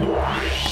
Yeah.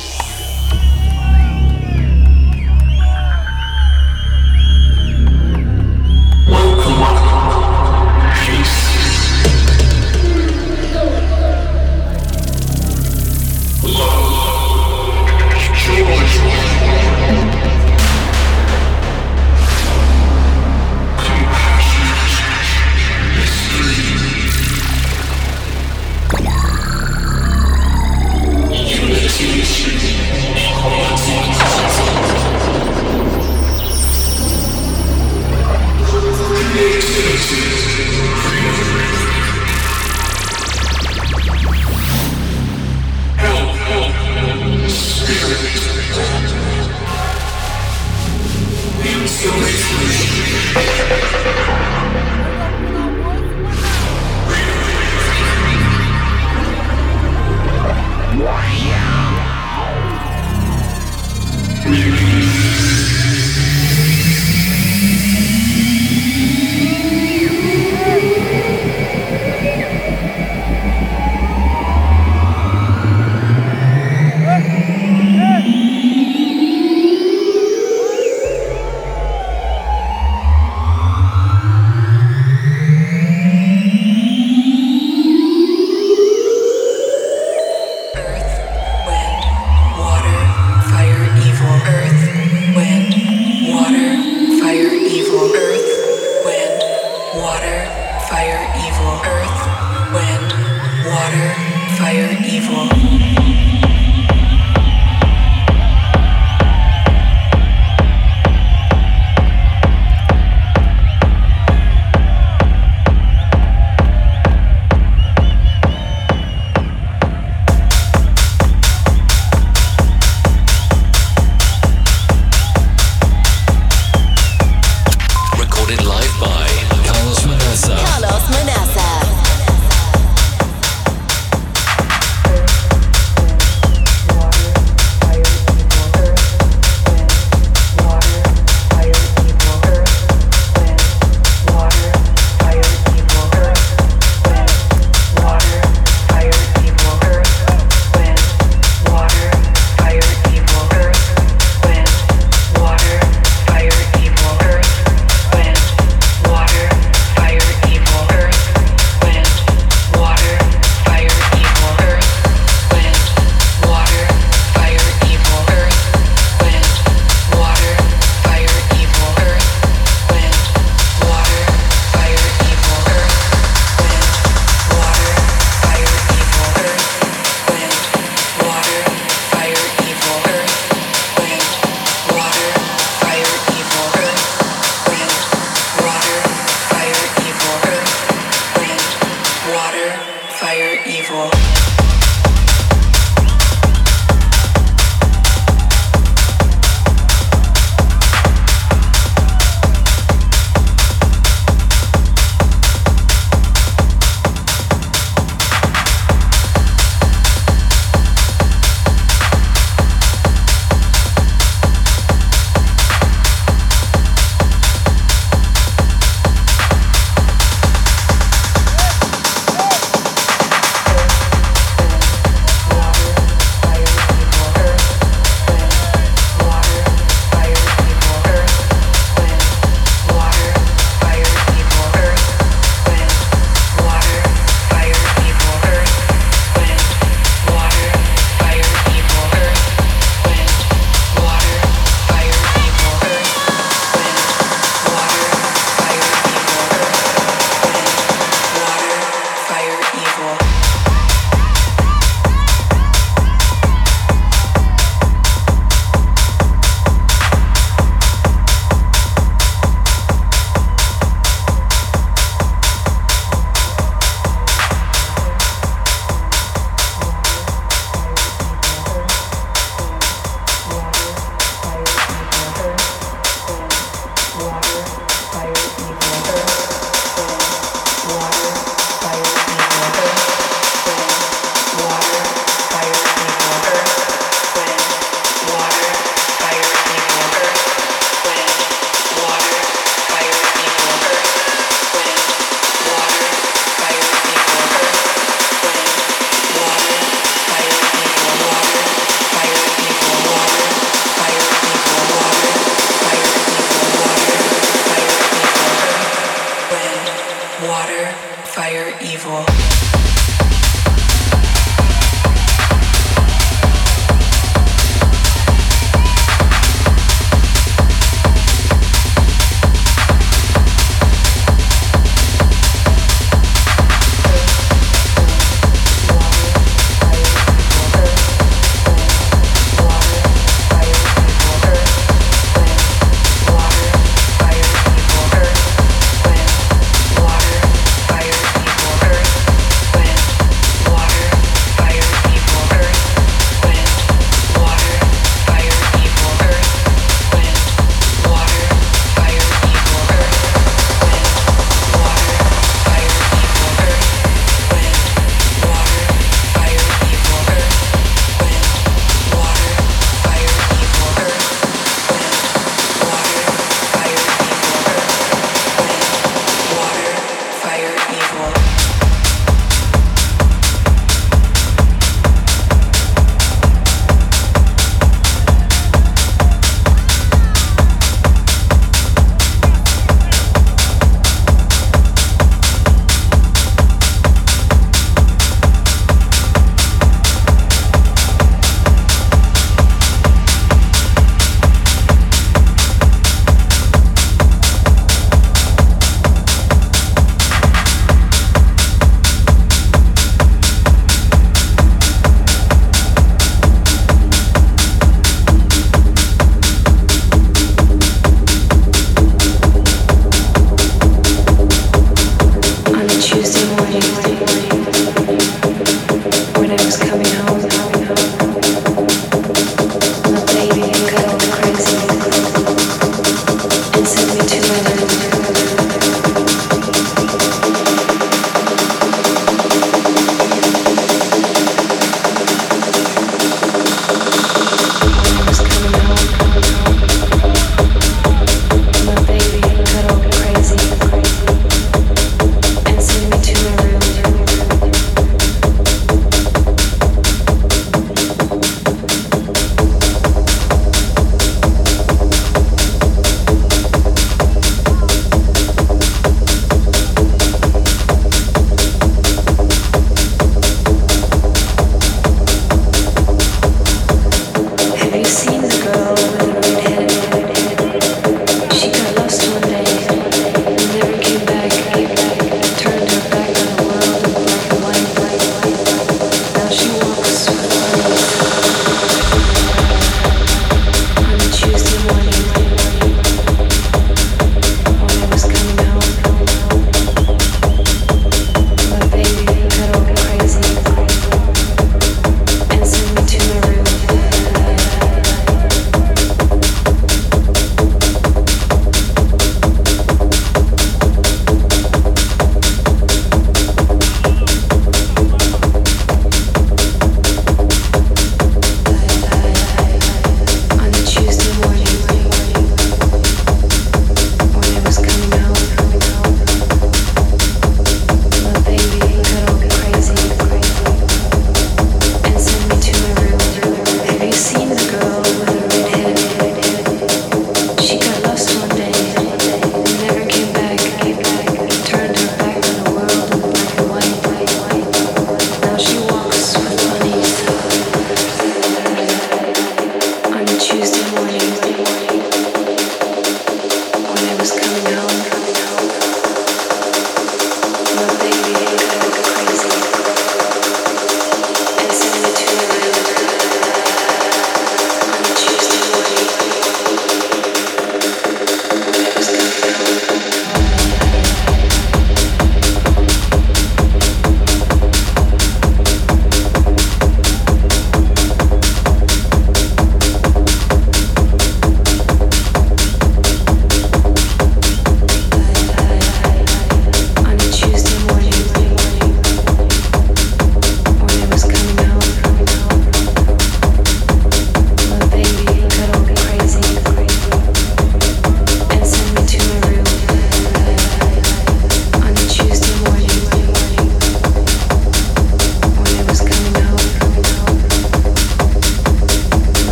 fire evil.